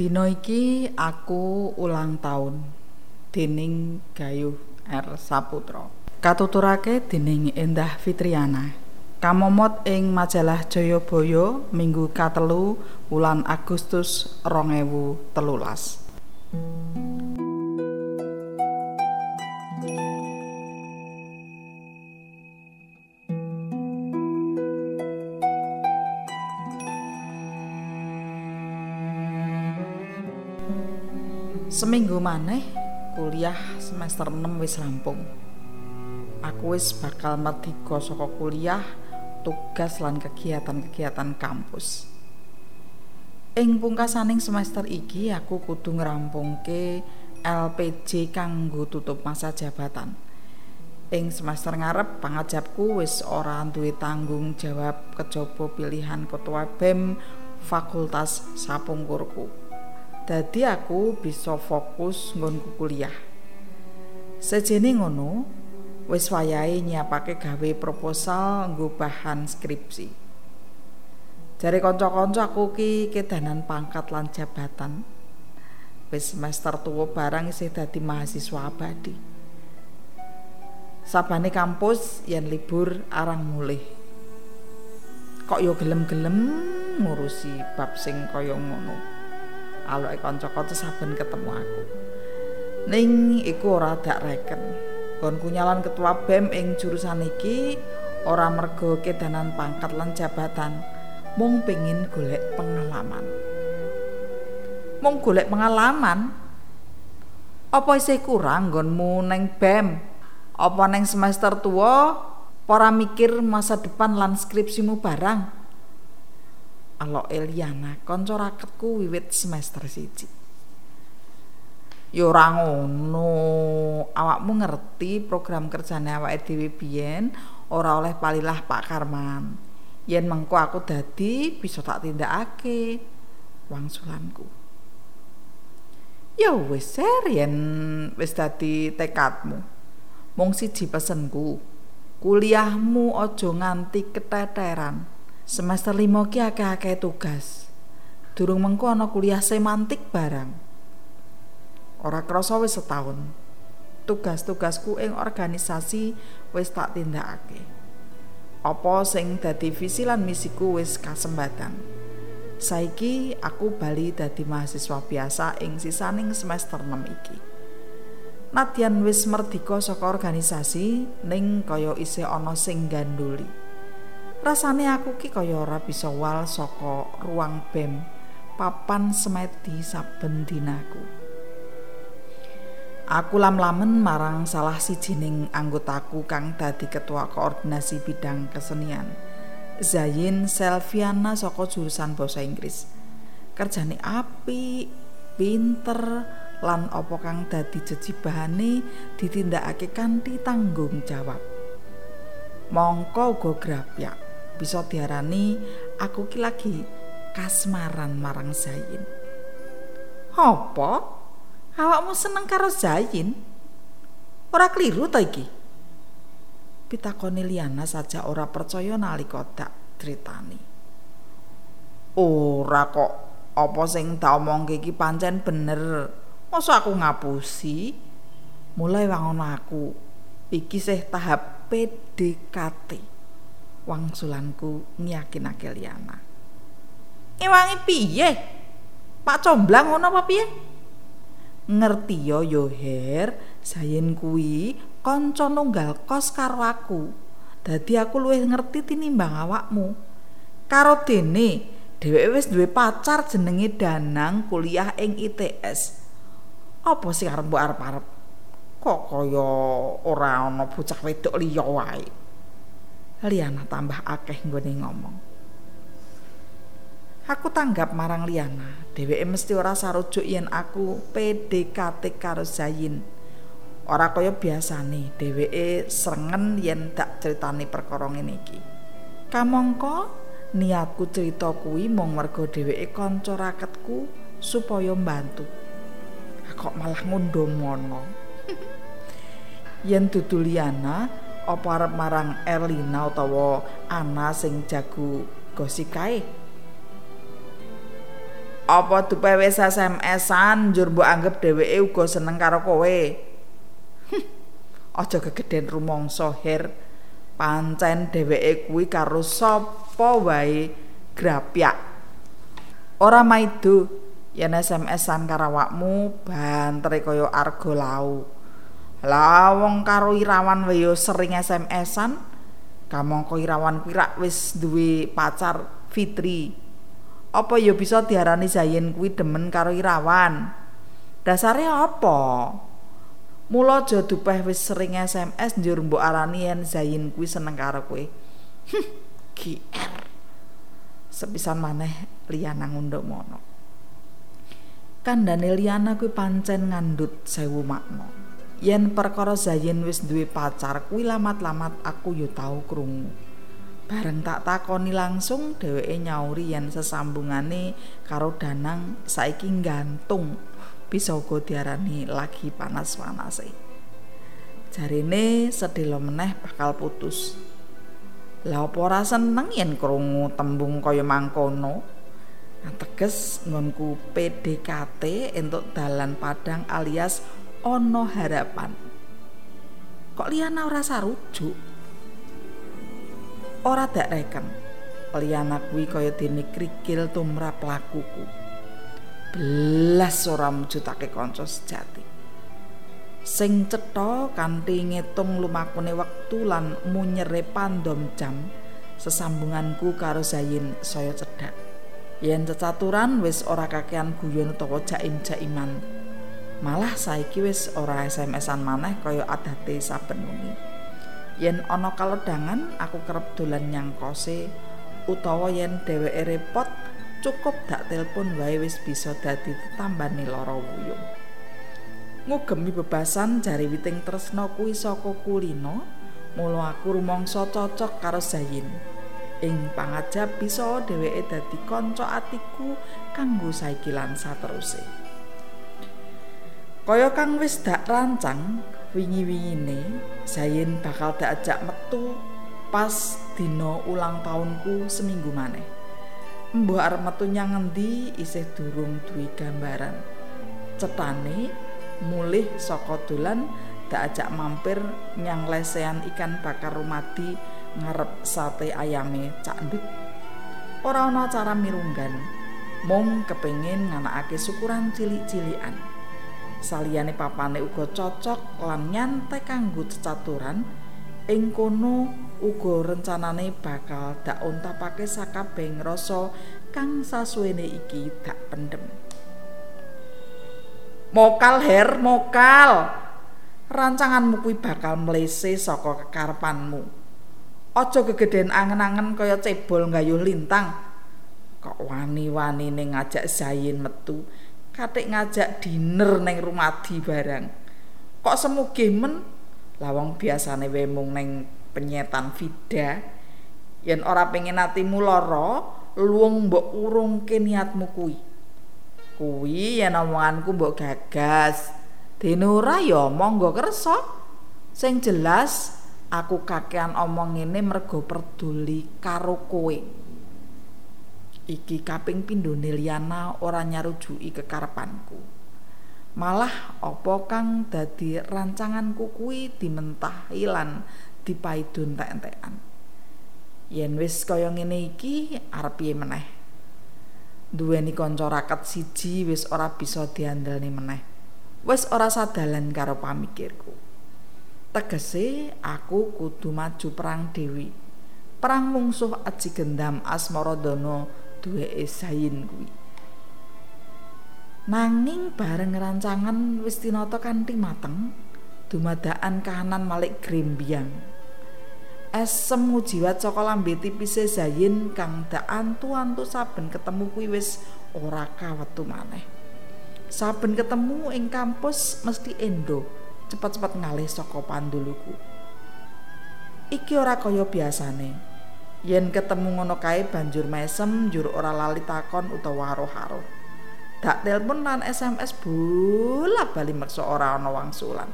Dino iki aku ulang tahun dening Gayuh R Saputra. Katuturake dening Endah Fitriana. Kamomot ing majalah Jayabaya minggu katelu wulan Agustus 2013. Seminggu maneh kuliah semester 6 wis rampung. Aku wis bakal merdeka saka kuliah, tugas lan kegiatan-kegiatan kampus. Ing pungkasaning semester iki aku kudu ngerampungke LPJ kanggo tutup masa jabatan. Ing semester ngarep pangajapku wis ora duwe tanggung jawab kejaba pilihan ketua BEM Fakultas Sapungkurku. Dadi aku bisa fokus nggonku kuliah. Sejene ngono, wis wayahe nyiapake gawe proposal nggo bahan skripsi. Jare kanca-kanca aku ki kedanan pangkat lan jabatan. Wis semester tuwa barang isih dadi mahasiswa abadi. Sabane kampus yen libur arang mulih. Kok yo gelem-gelem ngurusi bab sing kaya ngono. Aloke kanca-kanca saben ketemu aku. Ning iku ora dak reken. Gonku nyalon ketua BEM ing jurusan iki ora mergo kedanan pangkat lan jabatan, mung pengin golek pengalaman. Mung golek pengalaman? Apa isih kurang nggonmu neng BEM? Apa neng semester tua ora mikir masa depan lan skripsimu barang? Alo Eliana, kanca raketku wiwit semester siji. Ya ora ngono. Awakmu ngerti program kerjane awake dhewe biyen ora oleh palilah Pak Karman. Yen mengko aku dadi bisa tak tindakake wangsulanku. Ya wis yen wis dadi tekadmu. Mung siji pesenku. Kuliahmu aja nganti keteteran. Semester 5 ki akeh-akeh tugas. Durung mengko ana kuliah semantik barang. Ora krasa wis setahun. Tugas-tugasku ing organisasi wis tak tindakake. Apa sing dadi visi lan misiku wis kasembatan. Saiki aku bali dadi mahasiswa biasa ing sisaning semester 6 iki. Nadyan wis merdika saka organisasi ning kaya isih ana sing ganduli. Rasane aku ki kaya ora bisa wal saka ruang BEM papan semedi saben dinaku. Aku lam-lamen marang salah sijining anggotaku kang dadi ketua koordinasi bidang kesenian Zayin Selviana saka jurusan bahasa Inggris. Kerjane api pinter lan apa kang dadi jejibahane ditindakake kanthi tanggung jawab mongko uga grapyak bisa diarani aku ki lagi kasmaran marang Zain. Apa? Awakmu seneng karo Zain? Ora kliru ta iki? Pitakoni Liana saja ora percaya nalika dak critani. Ora kok apa sing tak omongke iki pancen bener. Masa aku ngapusi? Mulai wangono aku. Iki sih tahap PDKT. Wangsulanku ngiyakinake Liana. Ewangi piye? Pak Comblang ngono apa piye? Ngerti yo yo Her, sayen kuwi kanca nunggal kos karo aku. Dadi aku luwih ngerti tinimbang awakmu. Karo dene dheweke wis duwe pacar jenenge Danang kuliah ing ITS. Apa sih arep arep-arep? Kok kaya ora ana bocah wedok liya wae. Liana tambah akeh nggone ngomong. Aku tanggap marang Liana, dheweke mesti ora sarujuk yen aku PDKT karo Zain. Ora kaya biasane dheweke srengen yen dak critani perkara ngene iki. Kamangka niatku cerita kuwi mung mergo dheweke kanca raketku supaya mbantu. Kok malah ngondo mono. yen dudu Liana, apa arep marang Erlina utawa Ana sing jago gosikae Apa dupe wis SMS-an njur mbok anggap dheweke uga seneng karo kowe? Aja kegeden rumangsa her. Pancen dheweke kuwi karo sapa wae grapyak. Ora maido yen SMS-an karo awakmu bantere kaya arga lau. Lah wong karo Irawan wae sering SMS-an. Kamangka Irawan kuwi wis duwe pacar Fitri. apa ya bisa diarani Zayin kuwi demen karo Irawan? Dasare apa? Mula aja dupeh wis sering SMS njur mbok arani yen Zayin kuwi seneng karo kowe. GR sepisan maneh Liana ngunduk mono. Kandhane Liana kuwi pancen ngandut sewu makna yen perkara Zayin wis duwe pacar kuwi lamat-lamat aku yo tau krungu. Bareng tak takoni langsung dheweke nyauri yen sesambungane karo Danang saiki gantung bisa uga diarani lagi panas-panase. Jarine sedhela meneh bakal putus. Lah apa ora seneng yen krungu tembung kaya mangkono? Ateges ngonku PDKT entuk dalan padang alias ono harapan. Kok liana ora sarujuk? Ora dak reken. Liyana kuwi kaya dene krikil tumrap lakuku. Belas ora mujudake kanca sejati. Sing cetha kanthi ngitung lumakune wektu lan munyere pandom jam sesambunganku karo Zayin saya cedhak. Yen cecaturan wis ora kakean guyon utawa jaim-jaiman malah saiki wis ora SMS-an maneh kaya adate saben wengi. Yen ana kaledangan aku kerep dolan nyang kose utawa yen dheweke repot cukup dak telepon wae wis bisa dadi tetambani lara wuyung. Ngugemi bebasan jari witing tresno kuwi saka kulino mula aku rumangsa cocok karo Zayin. Ing pangajab bisa dheweke dadi kanca atiku kanggo saiki lan sateruse kaya kang wis dak rancang wingi-wingine Zayin bakal diajak metu pas dina ulang tahunku seminggu maneh. Mbah arep metu nyang ngendi isih durung duwe gambaran. Cetane mulih saka dolan diajak mampir nyang lesehan ikan bakar rumadi ngarep sate ayame Cak Ndut. Ora ana cara mirunggan, mung kepengin nganakake syukuran cilik-cilikan. Saliyane papane uga cocok lan nyantai kanggo cecaturan ing kono uga rencanane bakal dak untapake sakabeng rasa kang sasuwene iki dak pendem mokal her mokal! Rancanganmu kuwi bakal mlese saka kekarepanmu. Aja kegeden angen-angen kaya cebol gayuh lintang. Kok wani-wani ning ngajak Zain metu katik ngajak diner neng rumadi barang kok semuge men lawang biasane wae mung neng penyetan vida yen ora pengen atimu lara luwung mbok urungke niatmu kuwi. Kuwi yen omonganku mbok gagas. Dene ora ya monggo kersa. Sing jelas aku kakean omong ngene mergo peduli karo kowe iki kaping pindhone Liana ora nyarujuki kekarepanku. Malah apa kang dadi rancanganku kuwi dimentahi lan dipaidun entek-entekan. Yen wis kaya ngene iki arep piye meneh? Duweni kanca raket siji wis ora bisa diandelne meneh. Wis ora sadalan karo pamikirku. Tegese aku kudu maju perang dewi. Perang mungsuh aji gendam Asmaradana duweke Zain kuwi. Nanging bareng rancangan wis tinata kanthi mateng, dumadakan kahanan Malik Grembiang. Esem mujiwat saka lambe tipise Zain kang dak antu-antu saben ketemu kuwi wis ora kawetu maneh. Saben ketemu ing kampus mesti endo, cepet-cepet ngalih saka panduluku. Iki ora kaya biasane. Yen ketemu ngono kae banjur mesem njur ora lali takon utawa haro-haro dak telepon lan SMS bola bali maksa ora ana wangsulan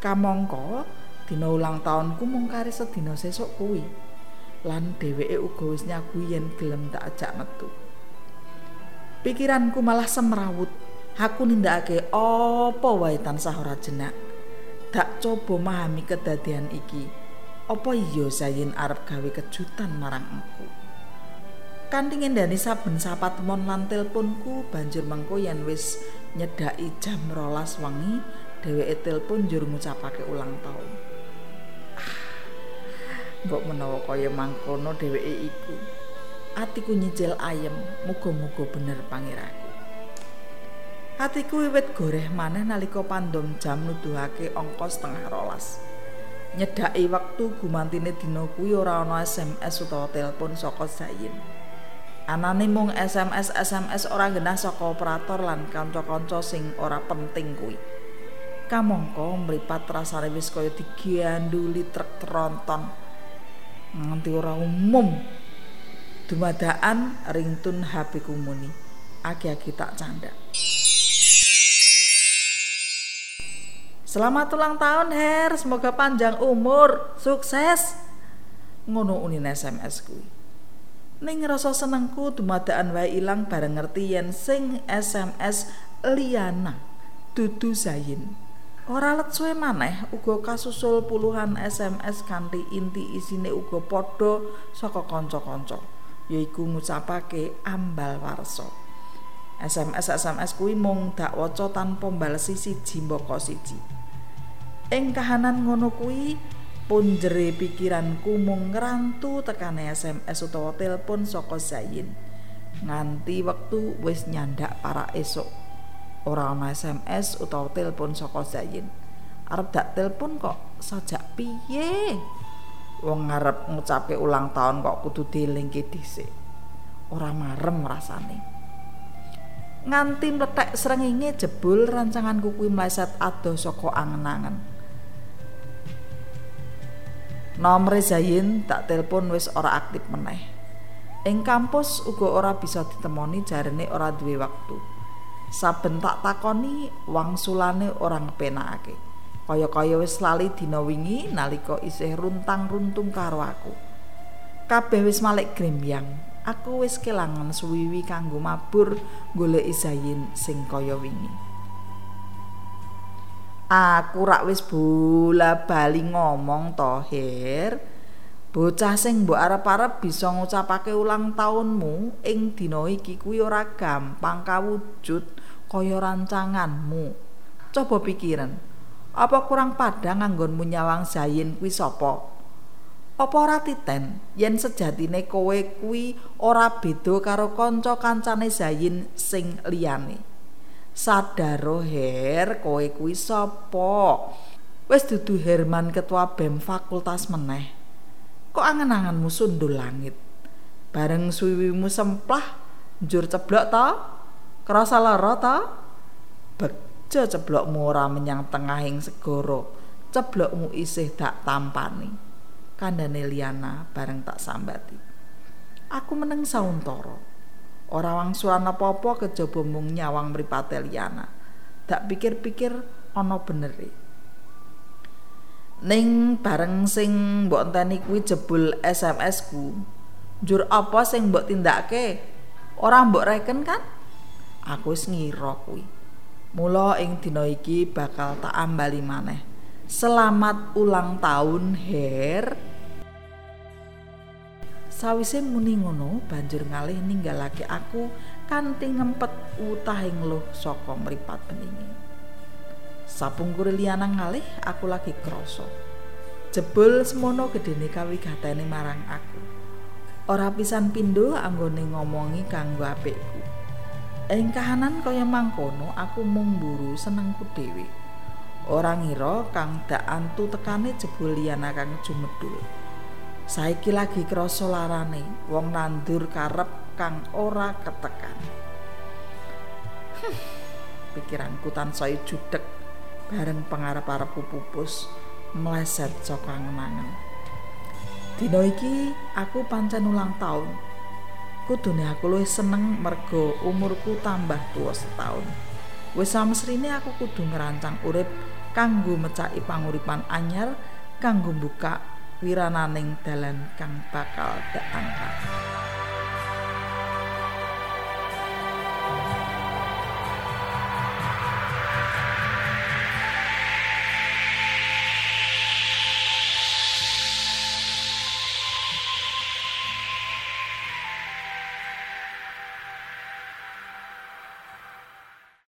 kamangka dina ulang tahunku mung kari sedina sesuk kuwi lan dheweke uga wis nyagu yen gelem tak ajak metu Pikiranku malah semrawut. Aku nindakake apa wae tansah ora jenak. Tak coba memahami kedadian iki. Apa iya Zayin arep gawe kejutan marang aku? Kanthi ngendani saben sapat mon lan telponku banjur mengko yen wis nyedaki jam rolas wengi dheweke telpon njur ngucapake ulang tahun. Ah, mbok menawa kaya mangkono dheweke iku. Atiku nyicil ayem, muga-muga bener pangiraku. Atiku wiwit goreh maneh nalika pandom jam nuduhake angka setengah rolas. Nyedaki wektu gumantine dina kuwi ora ana SMS utawa telepon saka Zayin. Anane mung SMS SMS ora genah saka operator lan kanca-kanca sing ora penting kuwi. Kamangka mripat rasane wis kaya diganduli truk tronton. Nganti ora umum. Dumadaan ringtun HP ku muni. Agi-agi tak candak. Selamat ulang tahun Her, semoga panjang umur, sukses. Ngono unin SMS kuwi. Ning rasa senengku dumadaan wae ilang bareng ngerti yen sing SMS Liana dudu Zain. Ora let suwe maneh uga kasusul puluhan SMS kanthi inti isine uga padha saka kanca-kanca, yaiku ngucapake ambal warsa. SMS SMS kuwi mung dak waca tanpa balesi siji mbaka siji. Ing kahanan ngono kuwi pun jere pikiranku mung ngrantu tekane SMS utawa telepon saka Zain. Nganti wektu wis nyandak para esok. Ora ana SMS utawa telepon saka Zain. Arep dak telepon kok sajak piye? Wong ngarep ngucape ulang tahun kok kudu dielingke dhisik. Ora marem rasane. Nganti mletek srengenge jebul rancanganku kuwi mleset ado saka angen-angen. Nomre Zain tak telepon wis ora aktif meneh. Ing kampus uga ora bisa ditemoni jarene ora duwe waktu. Saben tak takoni wangsulane ora ngepenakake. Kaya-kaya wis lali dina wingi nalika isih runtang-runtung karo aku. Kabeh wis malik grembyang. Aku wis kelangan suwiwi kanggo mabur golek Zain sing kaya wingi. Aku rak wis bola bali ngomong tohir bocah sing mbok arep-arep bisa ngucapake ulang tahunmu ing dina iki kuwi ora gampang kawujud kaya rancanganmu. Coba pikiran apa kurang padang anggonmu nyawang zayin kuwi sapa? Apa ora titen yen sejatine kowe kuwi ora beda karo kanca-kancane zayin sing liyane sadaro her kowe kuwi sapa? Wis dudu Herman ketua BEM fakultas meneh. Kok angen-angenmu sundul langit? Bareng suwimu semplah njur ceblok ta? Kerasa lara ta? Bejo ceblokmu ora menyang tengahing segoro ceblokmu isih tak tampani. Kandhane Liana bareng tak sambati. Aku meneng sauntara ora wangsulan apa-apa kejaba mung nyawang mripate liyana dak pikir-pikir ana benere ning bareng sing mbok enteni kuwi jebul SMS ku njur apa sing mbok tindakake ora mbok reken kan? Aku wis ngira kuwi. Mula ing dina iki bakal tak ambali maneh. Selamat ulang tahun her Sawise muni ngono, banjur ngalih ninggalake aku kanthi ngempet utahing loh saka mripat beningi. Sapungkur liyana ngalih, aku lagi krasa. Jebul semono gedene kawigatene marang aku. Ora pisan pindho anggone ngomongi kanggo apikku. Ing kahanan kaya mangkono, aku mung mburu senengku dhewe. Ora ngira kang dak antu tekane jebul liyana kang jumedul. Saiki lagi krasa larane wong nandur karep kang ora ketekan. Pikiranku tansah judek bareng pangarep-arep pupus meleset saka angen-angen. Dina iki aku pancen ulang tahun kudune aku luwih seneng mergo umurku tambah tua setahun. Wis samesrine aku kudu ngerancang urip kanggo mecaki panguripan anyar kanggo buka wirananing dalan kang bakal daangkat.